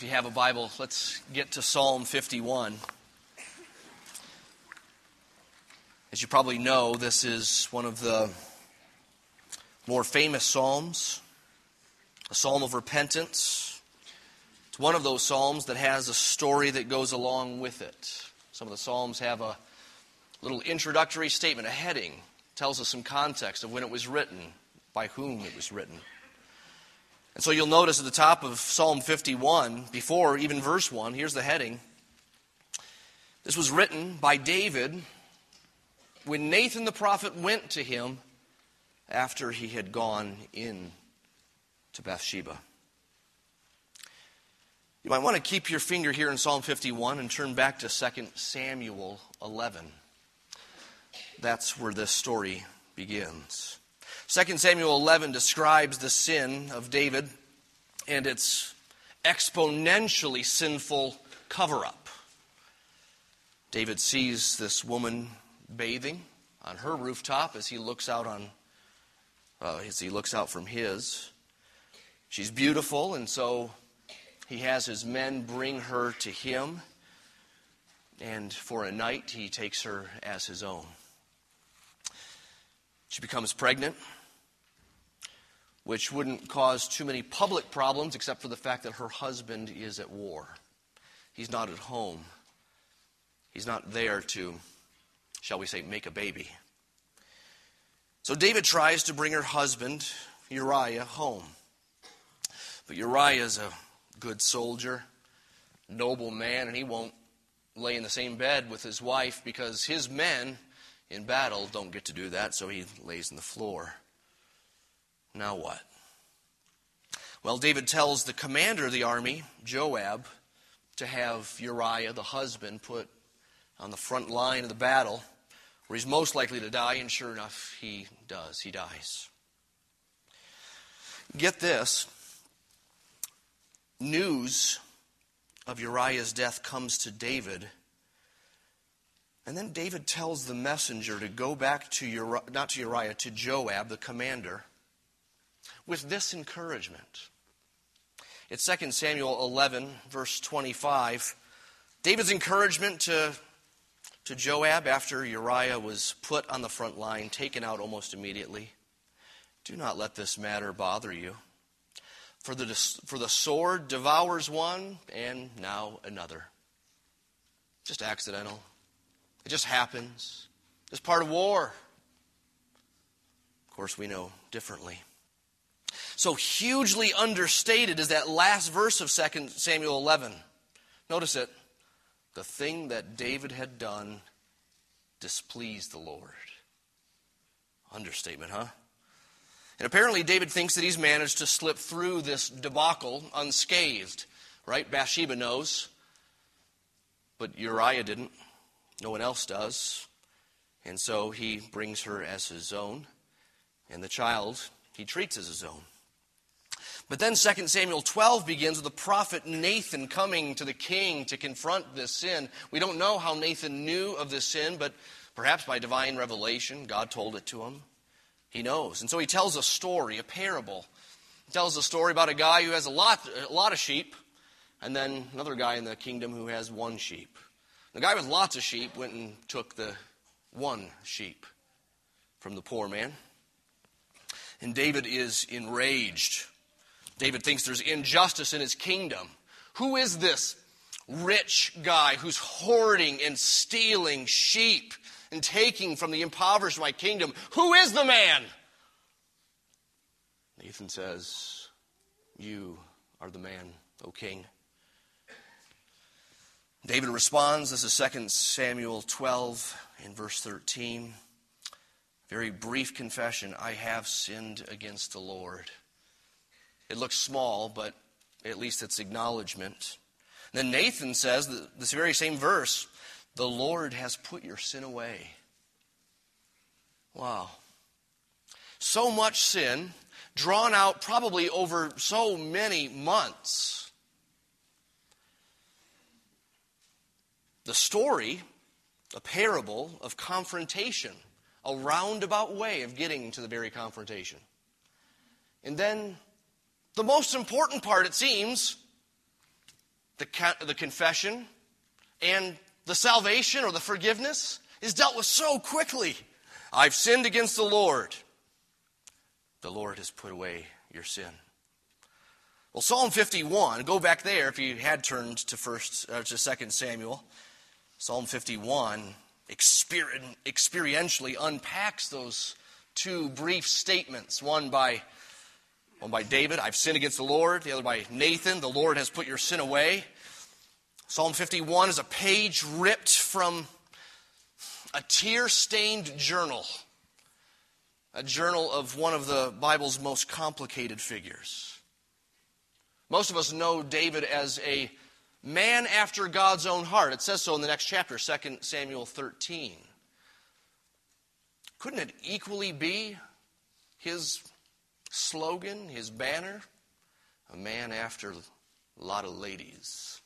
If you have a Bible, let's get to Psalm 51. As you probably know, this is one of the more famous Psalms, a psalm of repentance. It's one of those Psalms that has a story that goes along with it. Some of the Psalms have a little introductory statement, a heading, tells us some context of when it was written, by whom it was written. And so you'll notice at the top of Psalm 51, before even verse 1, here's the heading. This was written by David when Nathan the prophet went to him after he had gone in to Bathsheba. You might want to keep your finger here in Psalm 51 and turn back to 2 Samuel 11. That's where this story begins. 2 Samuel 11 describes the sin of David and its exponentially sinful cover up. David sees this woman bathing on her rooftop as he looks out on uh, as he looks out from his. She's beautiful, and so he has his men bring her to him, and for a night he takes her as his own. She becomes pregnant which wouldn't cause too many public problems except for the fact that her husband is at war. He's not at home. He's not there to, shall we say, make a baby. So David tries to bring her husband, Uriah, home. But Uriah is a good soldier, noble man, and he won't lay in the same bed with his wife because his men in battle don't get to do that, so he lays on the floor. Now what? Well, David tells the commander of the army, Joab, to have Uriah, the husband, put on the front line of the battle where he's most likely to die, and sure enough, he does. He dies. Get this news of Uriah's death comes to David. And then David tells the messenger to go back to Uriah, not to Uriah, to Joab, the commander, with this encouragement. It's 2 Samuel 11, verse 25. David's encouragement to, to Joab after Uriah was put on the front line, taken out almost immediately. Do not let this matter bother you. For the, for the sword devours one and now another. Just accidental. It just happens. It's part of war. Of course, we know differently. So hugely understated is that last verse of 2 Samuel 11. Notice it. The thing that David had done displeased the Lord. Understatement, huh? And apparently, David thinks that he's managed to slip through this debacle unscathed, right? Bathsheba knows, but Uriah didn't. No one else does. And so he brings her as his own, and the child he treats as his own. But then 2 Samuel 12 begins with the prophet Nathan coming to the king to confront this sin. We don't know how Nathan knew of this sin, but perhaps by divine revelation, God told it to him. He knows. And so he tells a story, a parable. He tells a story about a guy who has a lot, a lot of sheep, and then another guy in the kingdom who has one sheep. The guy with lots of sheep went and took the one sheep from the poor man. And David is enraged David thinks there's injustice in his kingdom. Who is this rich guy who's hoarding and stealing sheep and taking from the impoverished my kingdom? Who is the man? Nathan says, You are the man, O king. David responds. This is 2 Samuel 12 in verse 13. Very brief confession I have sinned against the Lord. It looks small, but at least it's acknowledgement. Then Nathan says, this very same verse, the Lord has put your sin away. Wow. So much sin, drawn out probably over so many months. The story, a parable of confrontation, a roundabout way of getting to the very confrontation. And then the most important part, it seems, the, the confession and the salvation or the forgiveness is dealt with so quickly. I've sinned against the Lord. The Lord has put away your sin. Well, Psalm 51, go back there if you had turned to first uh, to second Samuel. Psalm 51 exper- experientially unpacks those two brief statements, one by one by David, I've sinned against the Lord, the other by Nathan, the Lord has put your sin away. Psalm 51 is a page ripped from a tear stained journal, a journal of one of the Bible's most complicated figures. Most of us know David as a man after God's own heart. It says so in the next chapter, 2 Samuel 13. Couldn't it equally be his slogan, his banner? A man after a lot of ladies.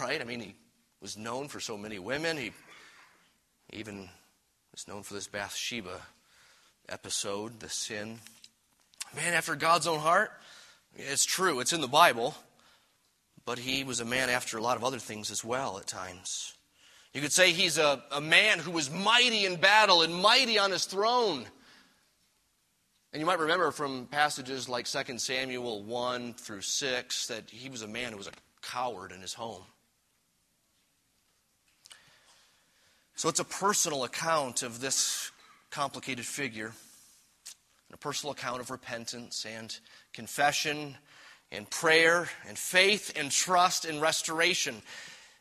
Right? I mean, he was known for so many women. He even was known for this Bathsheba episode, the sin. Man after God's own heart. It's true, it's in the Bible. But he was a man after a lot of other things as well at times. You could say he's a, a man who was mighty in battle and mighty on his throne. And you might remember from passages like 2 Samuel 1 through 6 that he was a man who was a coward in his home. So it's a personal account of this complicated figure, and a personal account of repentance and confession and prayer and faith and trust and restoration.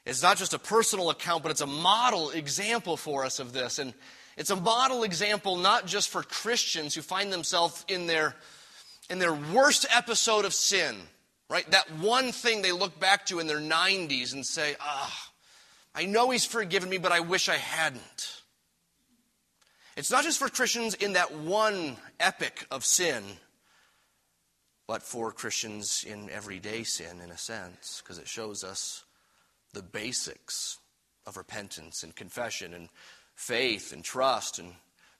It's not just a personal account, but it's a model example for us of this. And it's a model example not just for Christians who find themselves in their, in their worst episode of sin, right? That one thing they look back to in their 90s and say, ah, I know He's forgiven me, but I wish I hadn't. It's not just for Christians in that one epic of sin, but for Christians in everyday sin, in a sense, because it shows us the basics of repentance and confession and faith and trust and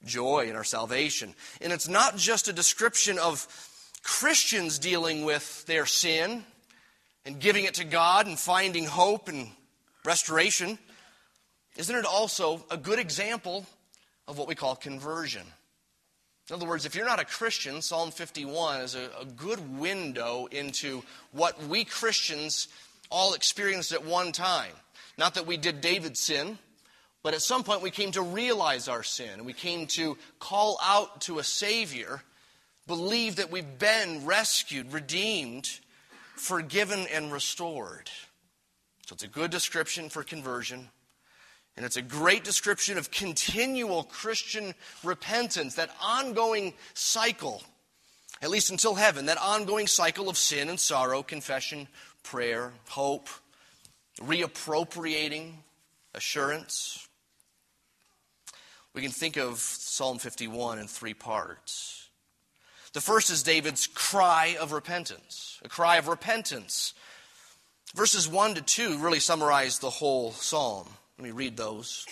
joy in our salvation. And it's not just a description of Christians dealing with their sin and giving it to God and finding hope and restoration. Isn't it also a good example of what we call conversion? In other words, if you're not a Christian, Psalm 51 is a, a good window into what we Christians all experienced at one time. Not that we did David's sin, but at some point we came to realize our sin and we came to call out to a Savior, believe that we've been rescued, redeemed, forgiven, and restored. So it's a good description for conversion. And it's a great description of continual Christian repentance, that ongoing cycle, at least until heaven, that ongoing cycle of sin and sorrow, confession, prayer, hope, reappropriating, assurance. We can think of Psalm 51 in three parts. The first is David's cry of repentance, a cry of repentance. Verses 1 to 2 really summarize the whole psalm. Let me read those.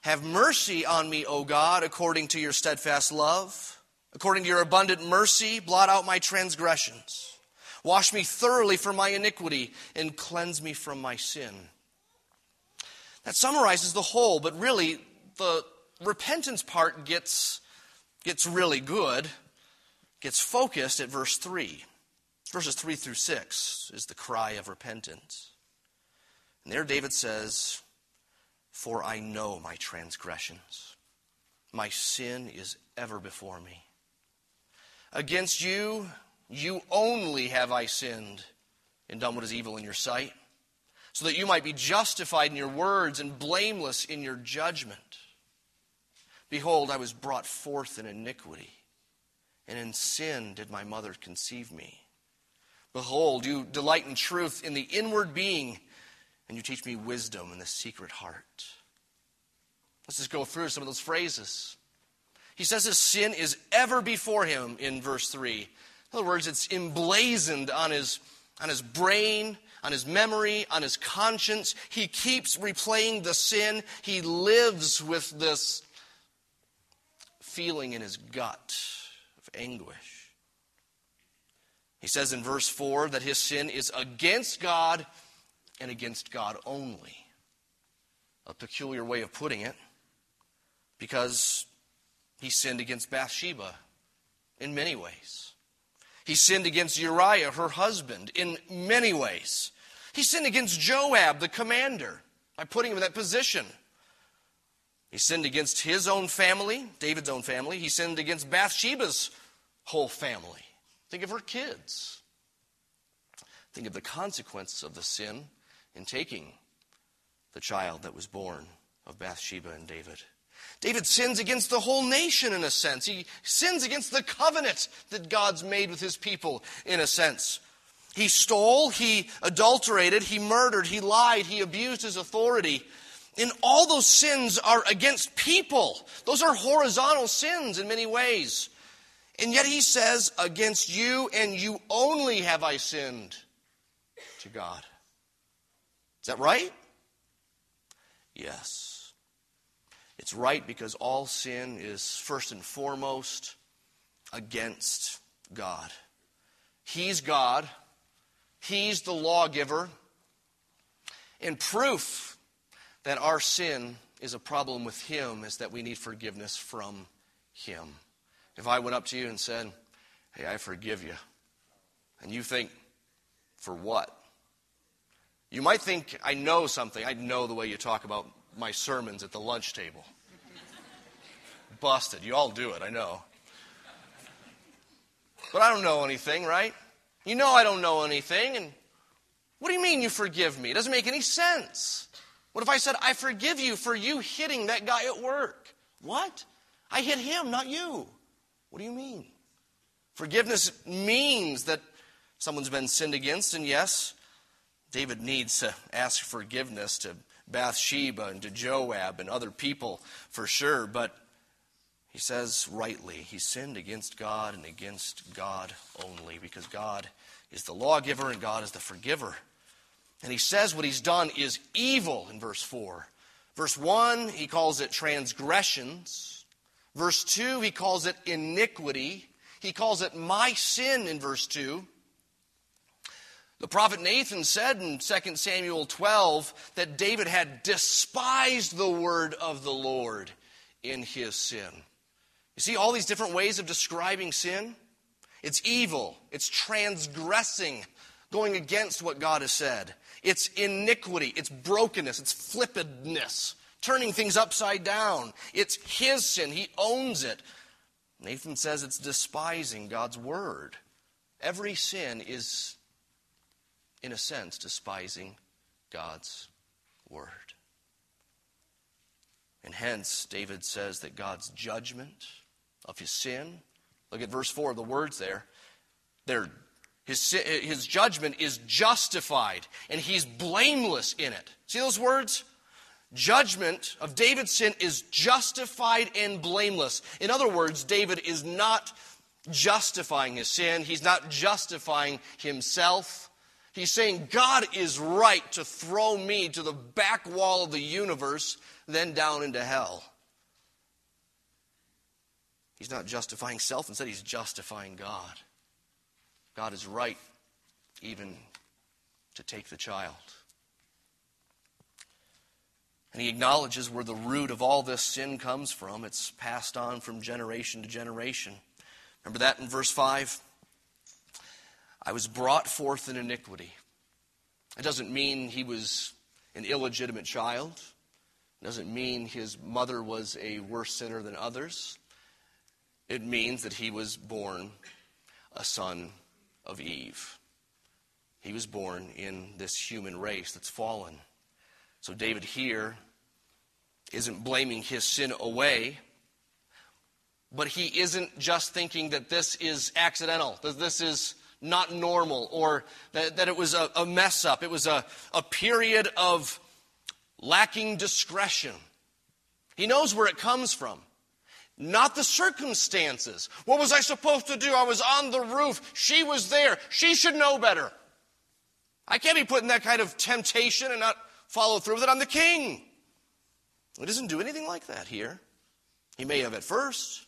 Have mercy on me, O God, according to your steadfast love. According to your abundant mercy, blot out my transgressions. Wash me thoroughly from my iniquity and cleanse me from my sin. That summarizes the whole, but really, the repentance part gets, gets really good, gets focused at verse 3. Verses 3 through 6 is the cry of repentance. And there David says, For I know my transgressions, my sin is ever before me. Against you, you only have I sinned and done what is evil in your sight, so that you might be justified in your words and blameless in your judgment. Behold, I was brought forth in iniquity, and in sin did my mother conceive me. Behold, you delight in truth in the inward being, and you teach me wisdom in the secret heart. Let's just go through some of those phrases. He says his sin is ever before him in verse 3. In other words, it's emblazoned on his, on his brain, on his memory, on his conscience. He keeps replaying the sin. He lives with this feeling in his gut of anguish. He says in verse 4 that his sin is against God and against God only. A peculiar way of putting it because he sinned against Bathsheba in many ways. He sinned against Uriah, her husband, in many ways. He sinned against Joab, the commander, by putting him in that position. He sinned against his own family, David's own family. He sinned against Bathsheba's whole family. Think of her kids. Think of the consequences of the sin in taking the child that was born of Bathsheba and David. David sins against the whole nation in a sense. He sins against the covenant that God's made with his people in a sense. He stole, he adulterated, he murdered, he lied, he abused his authority. And all those sins are against people. Those are horizontal sins in many ways. And yet he says, Against you and you only have I sinned to God. Is that right? Yes. It's right because all sin is first and foremost against God. He's God, He's the lawgiver. And proof that our sin is a problem with Him is that we need forgiveness from Him. If I went up to you and said, Hey, I forgive you, and you think, For what? You might think I know something. I know the way you talk about my sermons at the lunch table. Busted. You all do it, I know. But I don't know anything, right? You know I don't know anything, and what do you mean you forgive me? It doesn't make any sense. What if I said, I forgive you for you hitting that guy at work? What? I hit him, not you. What do you mean? Forgiveness means that someone's been sinned against, and yes, David needs to ask forgiveness to Bathsheba and to Joab and other people for sure, but he says rightly, he sinned against God and against God only because God is the lawgiver and God is the forgiver. And he says what he's done is evil in verse 4. Verse 1, he calls it transgressions. Verse 2, he calls it iniquity. He calls it my sin in verse 2. The prophet Nathan said in 2 Samuel 12 that David had despised the word of the Lord in his sin. You see all these different ways of describing sin? It's evil, it's transgressing, going against what God has said. It's iniquity, it's brokenness, it's flippedness, turning things upside down. It's his sin, he owns it. Nathan says it's despising God's word. Every sin is in a sense, despising God's word. And hence, David says that God's judgment of his sin, look at verse 4, the words there, they're, his, eh, his judgment is justified, and he's blameless in it. See those words? Judgment of David's sin is justified and blameless. In other words, David is not justifying his sin, he's not justifying himself. He's saying God is right to throw me to the back wall of the universe, then down into hell. He's not justifying self, instead, he's justifying God. God is right even to take the child. And he acknowledges where the root of all this sin comes from. It's passed on from generation to generation. Remember that in verse 5? I was brought forth in iniquity. It doesn't mean he was an illegitimate child. It doesn't mean his mother was a worse sinner than others. It means that he was born a son of Eve. He was born in this human race that's fallen. So David here isn't blaming his sin away, but he isn't just thinking that this is accidental, that this is not normal or that, that it was a, a mess up. It was a, a period of lacking discretion. He knows where it comes from, not the circumstances. What was I supposed to do? I was on the roof. She was there. She should know better. I can't be put in that kind of temptation and not follow through with it. I'm the king. He doesn't do anything like that here. He may have at first,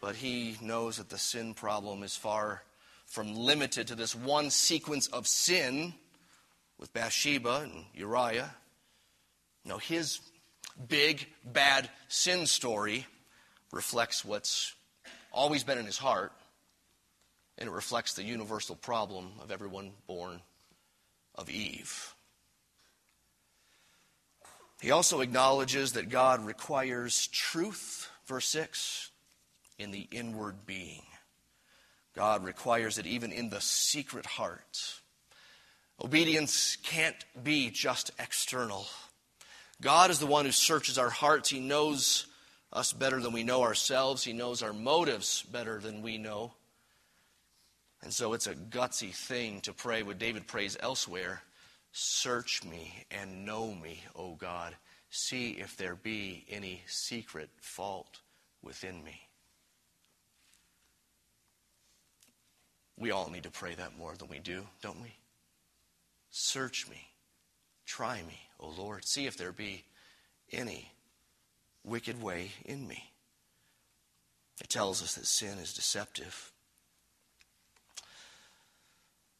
but he knows that the sin problem is far from limited to this one sequence of sin with Bathsheba and Uriah. No, his big, bad sin story reflects what's always been in his heart, and it reflects the universal problem of everyone born of Eve. He also acknowledges that God requires truth, verse 6, in the inward being. God requires it even in the secret heart. Obedience can't be just external. God is the one who searches our hearts. He knows us better than we know ourselves. He knows our motives better than we know. And so it's a gutsy thing to pray what David prays elsewhere Search me and know me, O God. See if there be any secret fault within me. We all need to pray that more than we do, don't we? Search me, try me, O Lord. See if there be any wicked way in me. It tells us that sin is deceptive.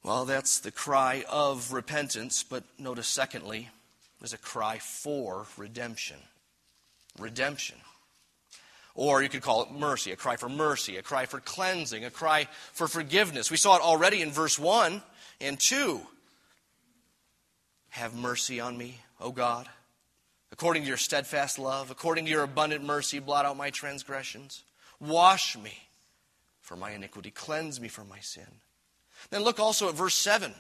Well, that's the cry of repentance, but notice, secondly, there's a cry for redemption. Redemption. Or you could call it mercy, a cry for mercy, a cry for cleansing, a cry for forgiveness. We saw it already in verse 1 and 2. Have mercy on me, O God. According to your steadfast love, according to your abundant mercy, blot out my transgressions. Wash me for my iniquity, cleanse me from my sin. Then look also at verse 7.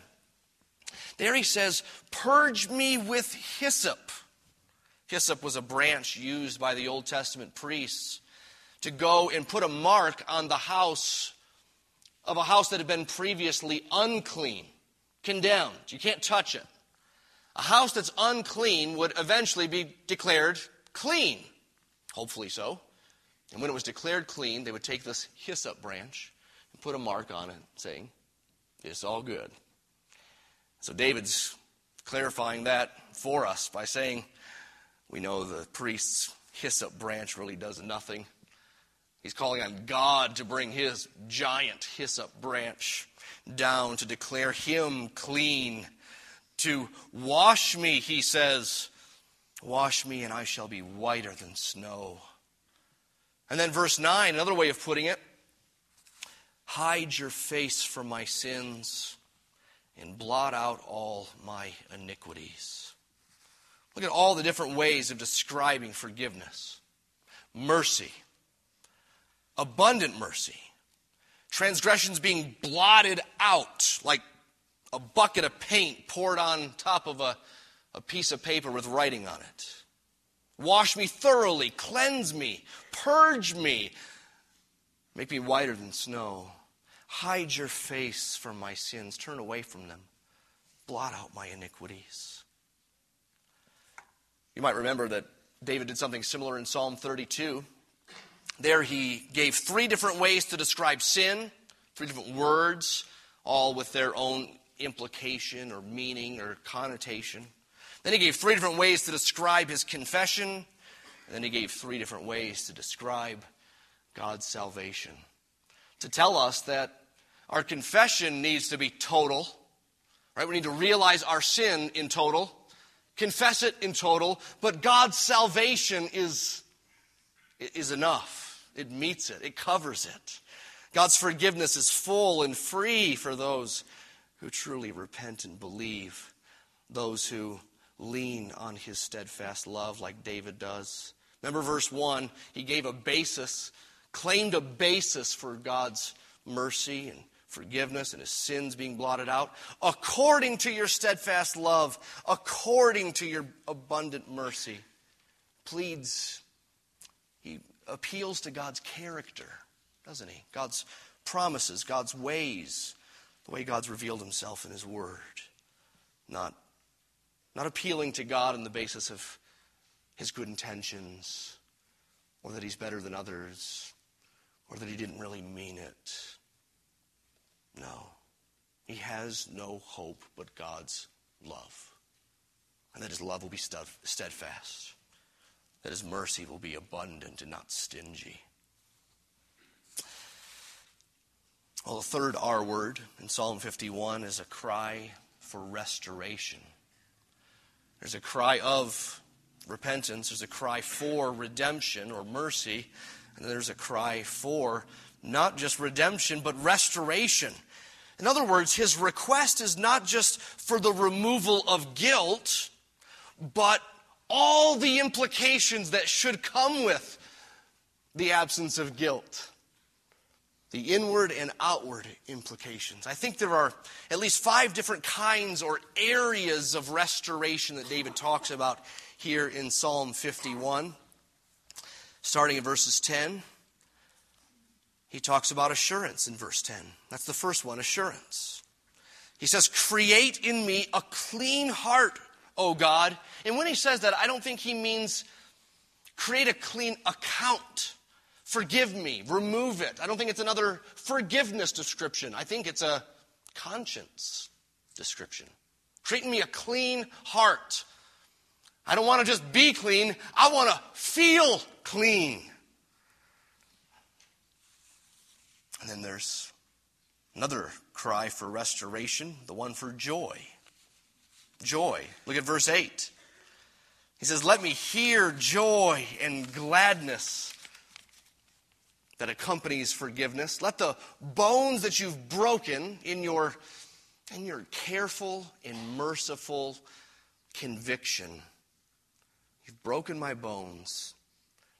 There he says, Purge me with hyssop. Hyssop was a branch used by the Old Testament priests to go and put a mark on the house of a house that had been previously unclean, condemned. You can't touch it. A house that's unclean would eventually be declared clean. Hopefully so. And when it was declared clean, they would take this hyssop branch and put a mark on it saying, It's all good. So David's clarifying that for us by saying, We know the priest's hyssop branch really does nothing. He's calling on God to bring his giant hyssop branch down to declare him clean to wash me, he says, Wash me, and I shall be whiter than snow. And then, verse 9, another way of putting it hide your face from my sins and blot out all my iniquities. Look at all the different ways of describing forgiveness mercy, abundant mercy, transgressions being blotted out like a bucket of paint poured on top of a, a piece of paper with writing on it. Wash me thoroughly, cleanse me, purge me, make me whiter than snow. Hide your face from my sins, turn away from them, blot out my iniquities. You might remember that David did something similar in Psalm 32. There he gave three different ways to describe sin, three different words, all with their own implication or meaning or connotation. Then he gave three different ways to describe his confession. And then he gave three different ways to describe God's salvation. To tell us that our confession needs to be total, right? We need to realize our sin in total, confess it in total, but God's salvation is, is enough. It meets it, it covers it. God's forgiveness is full and free for those who truly repent and believe, those who lean on his steadfast love like David does. Remember verse 1, he gave a basis, claimed a basis for God's mercy and forgiveness and his sins being blotted out. According to your steadfast love, according to your abundant mercy, pleads, he appeals to God's character, doesn't he? God's promises, God's ways the way God's revealed himself in his word. Not, not appealing to God on the basis of his good intentions, or that he's better than others, or that he didn't really mean it. No. He has no hope but God's love. And that his love will be steadfast, that his mercy will be abundant and not stingy. Well, the third R word in Psalm 51 is a cry for restoration. There's a cry of repentance, there's a cry for redemption or mercy, and there's a cry for not just redemption, but restoration. In other words, his request is not just for the removal of guilt, but all the implications that should come with the absence of guilt the inward and outward implications. I think there are at least five different kinds or areas of restoration that David talks about here in Psalm 51. Starting in verses 10, he talks about assurance in verse 10. That's the first one assurance. He says, Create in me a clean heart, O God. And when he says that, I don't think he means create a clean account forgive me, remove it. I don't think it's another forgiveness description. I think it's a conscience description. Treating me a clean heart. I don't want to just be clean, I want to feel clean. And then there's another cry for restoration, the one for joy. Joy. Look at verse 8. He says, Let me hear joy and gladness that accompanies forgiveness. Let the bones that you've broken in your, in your careful and merciful conviction, you've broken my bones.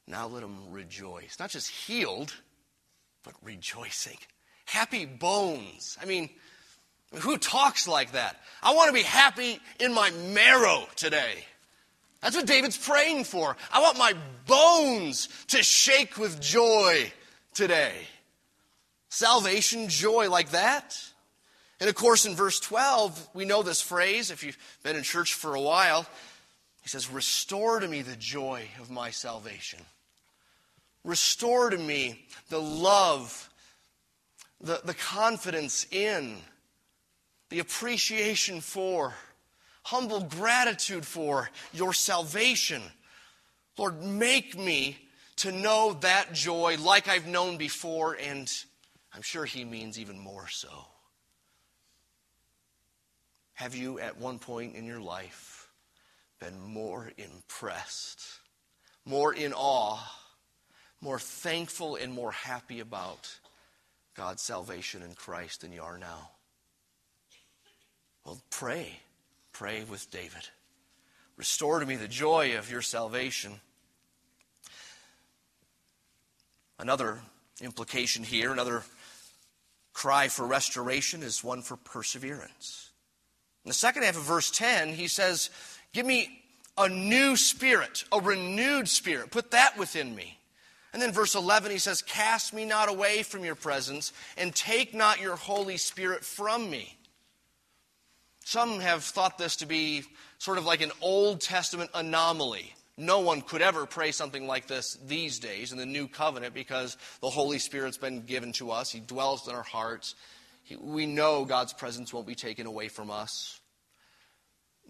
Now let them rejoice. Not just healed, but rejoicing. Happy bones. I mean, who talks like that? I want to be happy in my marrow today. That's what David's praying for. I want my bones to shake with joy today. Salvation, joy like that. And of course, in verse 12, we know this phrase, if you've been in church for a while. He says, Restore to me the joy of my salvation. Restore to me the love, the, the confidence in, the appreciation for, humble gratitude for your salvation. Lord, make me to know that joy like I've known before, and I'm sure he means even more so. Have you, at one point in your life, been more impressed, more in awe, more thankful, and more happy about God's salvation in Christ than you are now? Well, pray. Pray with David. Restore to me the joy of your salvation. Another implication here, another cry for restoration is one for perseverance. In the second half of verse 10, he says, Give me a new spirit, a renewed spirit. Put that within me. And then verse 11, he says, Cast me not away from your presence, and take not your Holy Spirit from me. Some have thought this to be sort of like an Old Testament anomaly. No one could ever pray something like this these days in the new covenant because the Holy Spirit's been given to us. He dwells in our hearts. He, we know God's presence won't be taken away from us.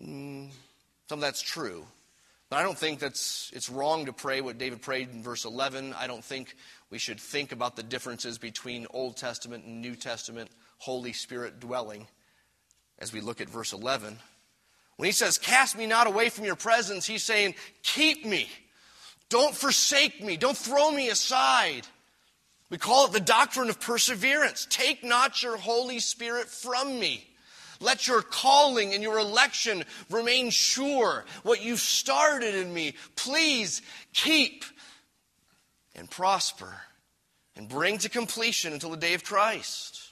Mm, some of that's true. But I don't think that's it's wrong to pray what David prayed in verse 11. I don't think we should think about the differences between Old Testament and New Testament Holy Spirit dwelling as we look at verse 11. When he says, Cast me not away from your presence, he's saying, Keep me. Don't forsake me. Don't throw me aside. We call it the doctrine of perseverance. Take not your Holy Spirit from me. Let your calling and your election remain sure. What you've started in me, please keep and prosper and bring to completion until the day of Christ.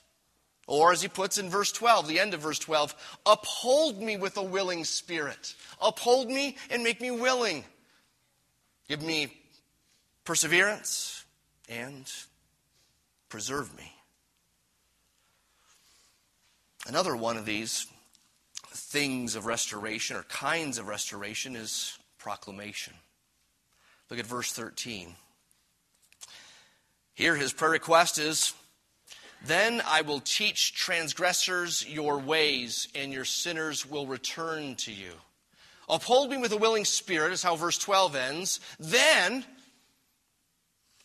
Or, as he puts in verse 12, the end of verse 12, uphold me with a willing spirit. Uphold me and make me willing. Give me perseverance and preserve me. Another one of these things of restoration or kinds of restoration is proclamation. Look at verse 13. Here, his prayer request is then I will teach transgressors your ways, and your sinners will return to you. Uphold me with a willing spirit, is how verse 12 ends. Then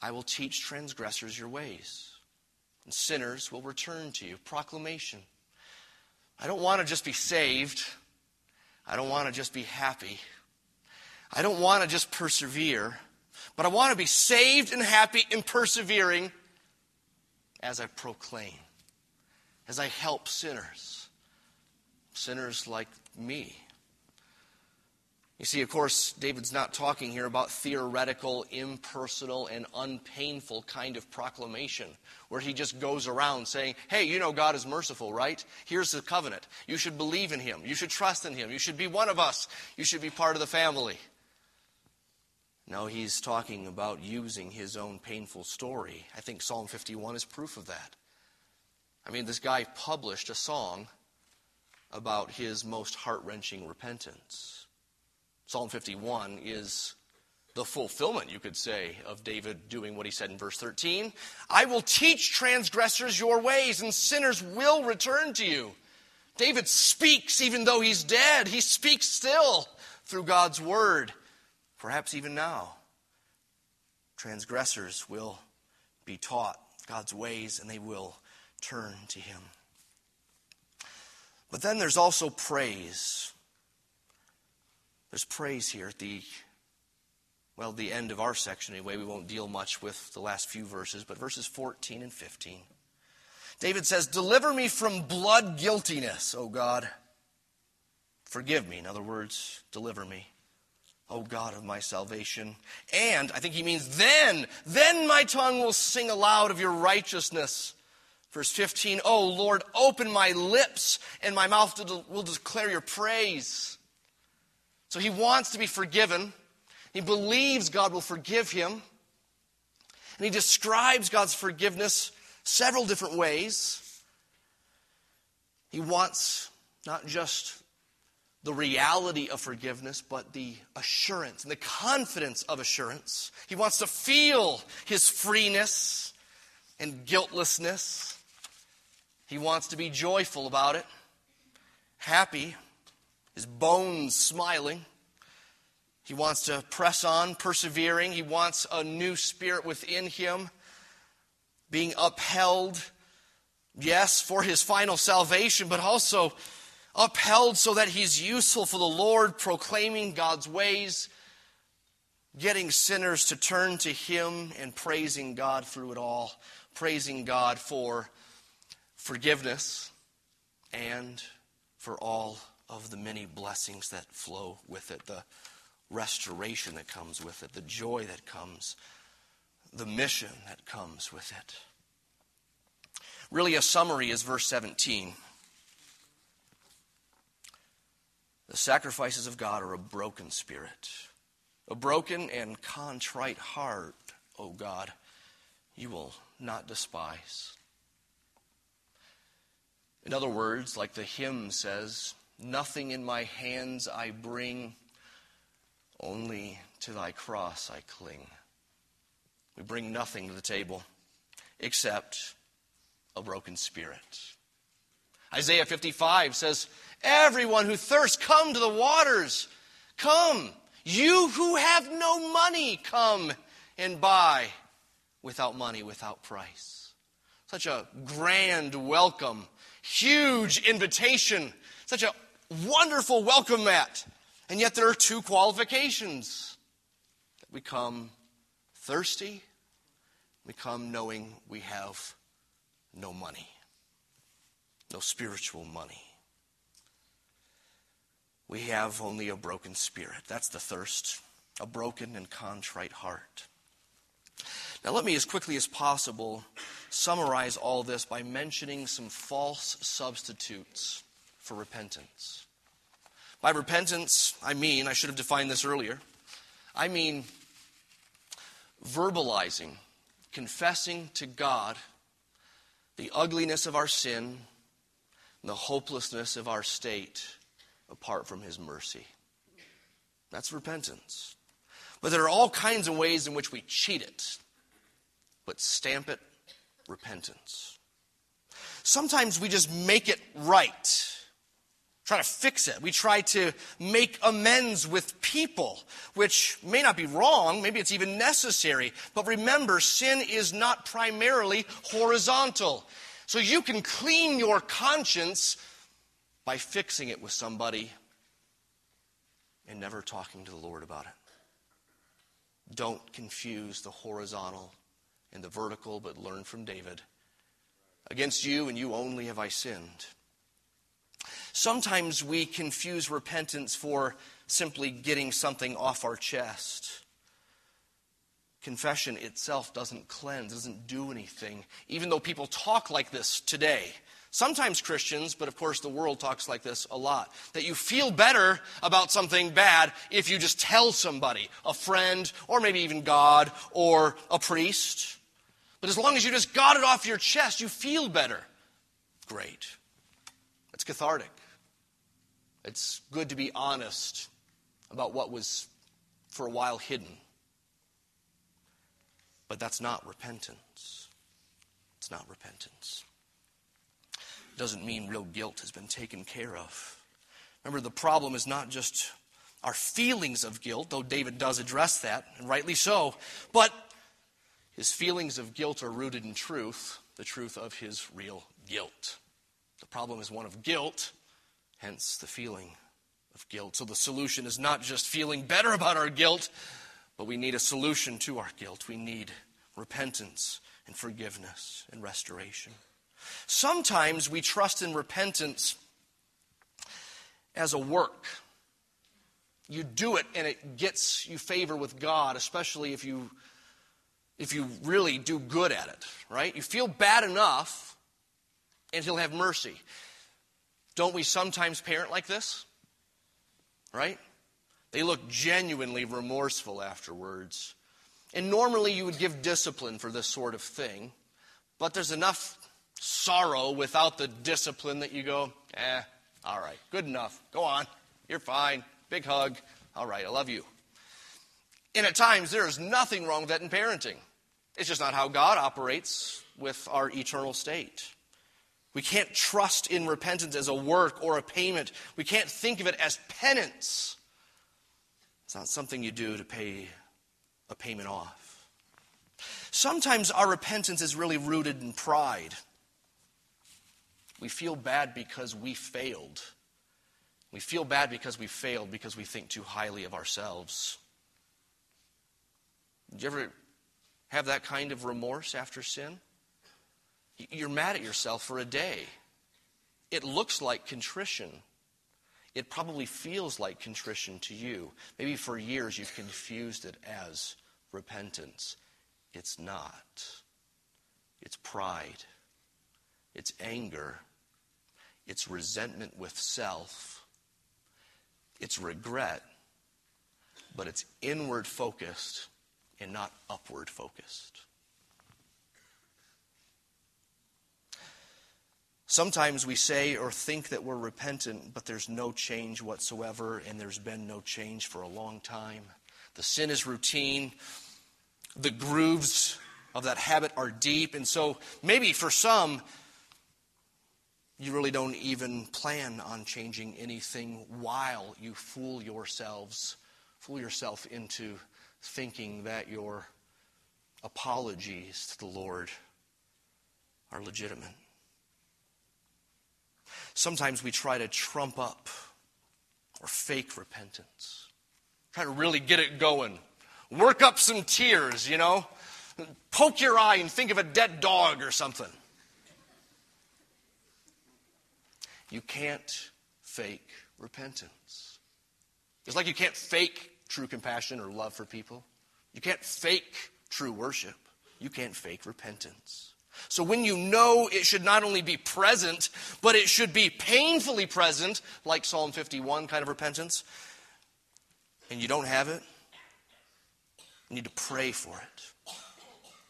I will teach transgressors your ways. and sinners will return to you. Proclamation. I don't want to just be saved. I don't want to just be happy. I don't want to just persevere. But I want to be saved and happy and persevering as I proclaim, as I help sinners, sinners like me. You see, of course, David's not talking here about theoretical, impersonal, and unpainful kind of proclamation where he just goes around saying, Hey, you know God is merciful, right? Here's the covenant. You should believe in him. You should trust in him. You should be one of us. You should be part of the family. No, he's talking about using his own painful story. I think Psalm 51 is proof of that. I mean, this guy published a song about his most heart wrenching repentance. Psalm 51 is the fulfillment, you could say, of David doing what he said in verse 13. I will teach transgressors your ways, and sinners will return to you. David speaks even though he's dead. He speaks still through God's word. Perhaps even now, transgressors will be taught God's ways and they will turn to him. But then there's also praise. There's praise here at the, well, the end of our section anyway. We won't deal much with the last few verses, but verses 14 and 15. David says, Deliver me from blood guiltiness, O God. Forgive me. In other words, deliver me. O God of my salvation. And I think he means then, then my tongue will sing aloud of your righteousness. Verse 15, O Lord, open my lips, and my mouth will declare your praise. So he wants to be forgiven. He believes God will forgive him. And he describes God's forgiveness several different ways. He wants not just the reality of forgiveness, but the assurance and the confidence of assurance. He wants to feel his freeness and guiltlessness. He wants to be joyful about it, happy his bones smiling. He wants to press on, persevering. He wants a new spirit within him, being upheld, yes, for his final salvation, but also upheld so that he's useful for the Lord, proclaiming God's ways, getting sinners to turn to him, and praising God through it all, praising God for forgiveness and for all of the many blessings that flow with it, the restoration that comes with it, the joy that comes, the mission that comes with it. Really, a summary is verse 17. The sacrifices of God are a broken spirit, a broken and contrite heart, O God, you will not despise. In other words, like the hymn says, Nothing in my hands I bring, only to thy cross I cling. We bring nothing to the table except a broken spirit. Isaiah 55 says, Everyone who thirsts, come to the waters. Come. You who have no money, come and buy without money, without price. Such a grand welcome, huge invitation, such a wonderful welcome mat. And yet there are two qualifications that we come thirsty, we come knowing we have no money, no spiritual money. We have only a broken spirit. That's the thirst, a broken and contrite heart. Now, let me, as quickly as possible, summarize all this by mentioning some false substitutes for repentance. By repentance, I mean, I should have defined this earlier, I mean verbalizing, confessing to God the ugliness of our sin the hopelessness of our state apart from His mercy. That's repentance. But there are all kinds of ways in which we cheat it, but stamp it repentance. Sometimes we just make it right try to fix it. We try to make amends with people, which may not be wrong. Maybe it's even necessary. But remember, sin is not primarily horizontal. So you can clean your conscience by fixing it with somebody and never talking to the Lord about it. Don't confuse the horizontal and the vertical, but learn from David. Against you and you only have I sinned. Sometimes we confuse repentance for simply getting something off our chest. Confession itself doesn't cleanse, doesn't do anything, even though people talk like this today. Sometimes Christians, but of course the world talks like this a lot, that you feel better about something bad if you just tell somebody, a friend, or maybe even God, or a priest. But as long as you just got it off your chest, you feel better. Great. It's cathartic. It's good to be honest about what was for a while hidden. But that's not repentance. It's not repentance. Doesn't mean real guilt has been taken care of. Remember, the problem is not just our feelings of guilt, though David does address that, and rightly so, but his feelings of guilt are rooted in truth, the truth of his real guilt. The problem is one of guilt, hence the feeling of guilt. So the solution is not just feeling better about our guilt, but we need a solution to our guilt. We need repentance and forgiveness and restoration. Sometimes we trust in repentance as a work. You do it and it gets you favor with God, especially if you if you really do good at it, right? You feel bad enough and he'll have mercy. Don't we sometimes parent like this? Right? They look genuinely remorseful afterwards. And normally you would give discipline for this sort of thing, but there's enough sorrow without the discipline that you go, eh, all right, good enough. Go on. You're fine. Big hug. All right, I love you. And at times, there is nothing wrong with that in parenting. It's just not how God operates with our eternal state. We can't trust in repentance as a work or a payment. We can't think of it as penance. It's not something you do to pay a payment off. Sometimes our repentance is really rooted in pride. We feel bad because we failed. We feel bad because we failed because we think too highly of ourselves. Did you ever have that kind of remorse after sin? You're mad at yourself for a day. It looks like contrition. It probably feels like contrition to you. Maybe for years you've confused it as repentance. It's not. It's pride. It's anger. It's resentment with self. It's regret. But it's inward focused and not upward focused. Sometimes we say or think that we're repentant, but there's no change whatsoever, and there's been no change for a long time. The sin is routine. The grooves of that habit are deep. And so maybe for some, you really don't even plan on changing anything while you fool yourselves, fool yourself into thinking that your apologies to the Lord are legitimate. Sometimes we try to trump up or fake repentance, try to really get it going, work up some tears, you know, poke your eye and think of a dead dog or something. You can't fake repentance. It's like you can't fake true compassion or love for people. You can't fake true worship. You can't fake repentance. So when you know it should not only be present, but it should be painfully present, like Psalm 51 kind of repentance, and you don't have it, you need to pray for it.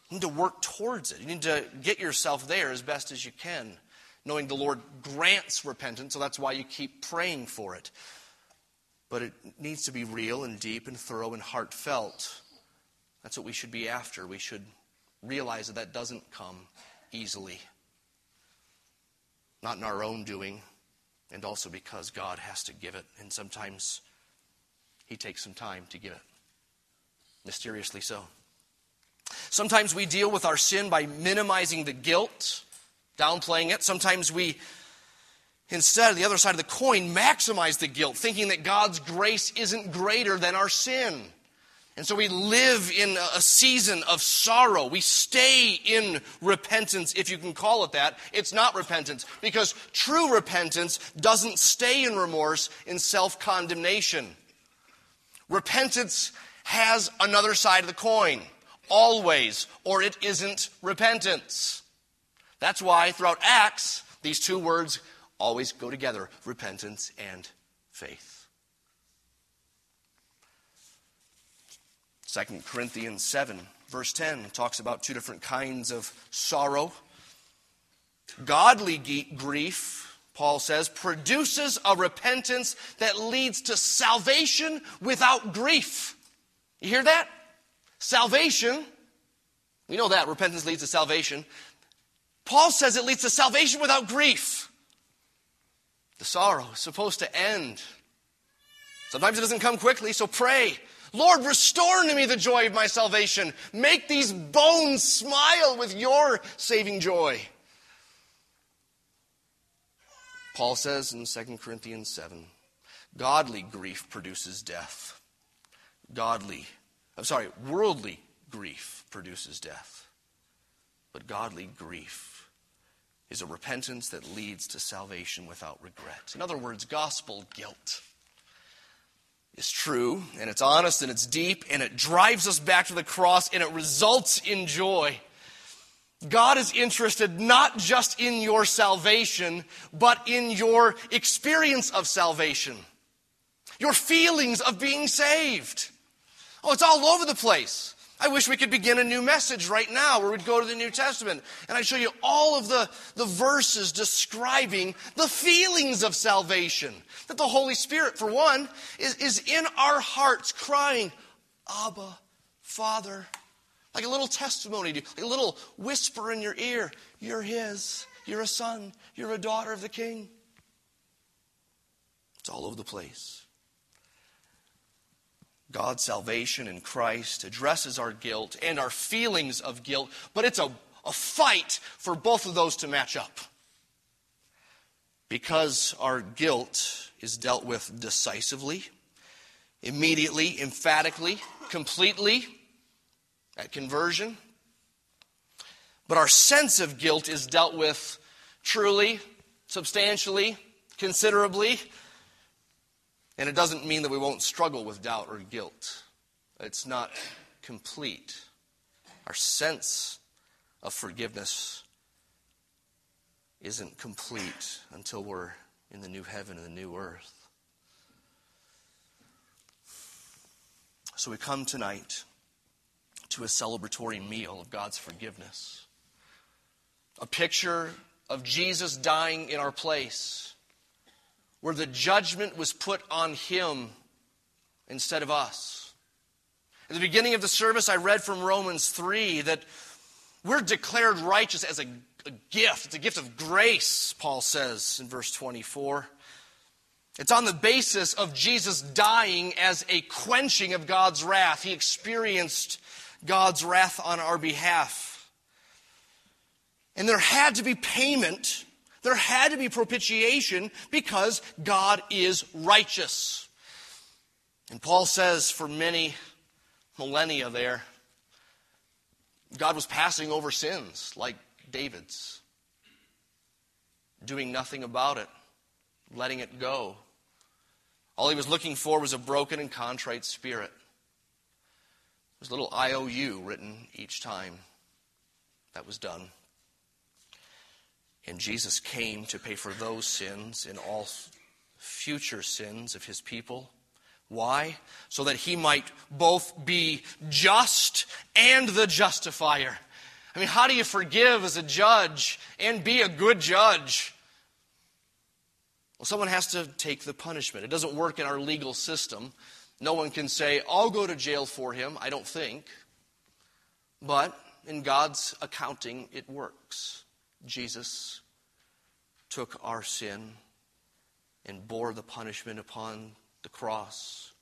You need to work towards it. You need to get yourself there as best as you can, knowing the Lord grants repentance, so that's why you keep praying for it. But it needs to be real and deep and thorough and heartfelt. That's what we should be after. We should realize that that doesn't come easily. Not in our own doing, and also because God has to give it, and sometimes He takes some time to give it. Mysteriously so. Sometimes we deal with our sin by minimizing the guilt, downplaying it. Sometimes we, instead of the other side of the coin, maximize the guilt, thinking that God's grace isn't greater than our sin. And so we live in a season of sorrow. We stay in repentance, if you can call it that. It's not repentance, because true repentance doesn't stay in remorse, in self condemnation. Repentance has another side of the coin, always, or it isn't repentance. That's why throughout Acts, these two words always go together repentance and faith. 2 Corinthians 7, verse 10, talks about two different kinds of sorrow. Godly grief, Paul says, produces a repentance that leads to salvation without grief. You hear that? Salvation, we know that repentance leads to salvation. Paul says it leads to salvation without grief. The sorrow is supposed to end. Sometimes it doesn't come quickly, so pray Lord, restore unto me the joy of my salvation. Make these bones smile with your saving joy. Paul says in 2 Corinthians 7 godly grief produces death. Godly, I'm sorry, worldly grief produces death. But godly grief is a repentance that leads to salvation without regret. In other words, gospel guilt is true, and it's honest, and it's deep, and it drives us back to the cross, and it results in joy. God is interested not just in your salvation, but in your experience of salvation, your feelings of being saved. Oh, it's all over the place. I wish we could begin a new message right now where we'd go to the New Testament and I'd show you all of the, the verses describing the feelings of salvation. That the Holy Spirit, for one, is, is in our hearts crying, Abba, Father. Like a little testimony, like a little whisper in your ear. You're His. You're a son. You're a daughter of the King. It's all over the place. God's salvation in Christ addresses our guilt and our feelings of guilt, but it's a, a fight for both of those to match up. Because our guilt is dealt with decisively, immediately, emphatically, completely at conversion. But our sense of guilt is dealt with truly, substantially, considerably and it doesn't mean that we won't struggle with doubt or guilt. It's not complete. Our sense of forgiveness isn't complete until we're in the new heaven and the new earth. So we come tonight to a celebratory meal of God's forgiveness. A picture of Jesus dying in our place where the judgment was put on him instead of us. At the beginning of the service, I read from Romans 3 that we're declared righteous as a, a gift. It's a gift of grace, Paul says in verse 24. It's on the basis of Jesus dying as a quenching of God's wrath. He experienced God's wrath on our behalf. And there had to be payment there had to be propitiation because God is righteous. And Paul says for many millennia there, God was passing over sins like David's, doing nothing about it, letting it go. All he was looking for was a broken and contrite spirit. There's a little IOU written each time that was done. And Jesus came to pay for those sins and all future sins of his people. Why? So that he might both be just and the justifier. I mean, how do you forgive as a judge and be a good judge? Well, someone has to take the punishment. It doesn't work in our legal system. No one can say, I'll go to jail for him. I don't think. But in God's accounting, it works. Jesus took our sin and bore the punishment upon the cross,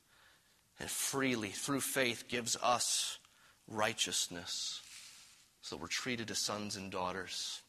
and freely, through faith, gives us righteousness so that we're treated as sons and daughters.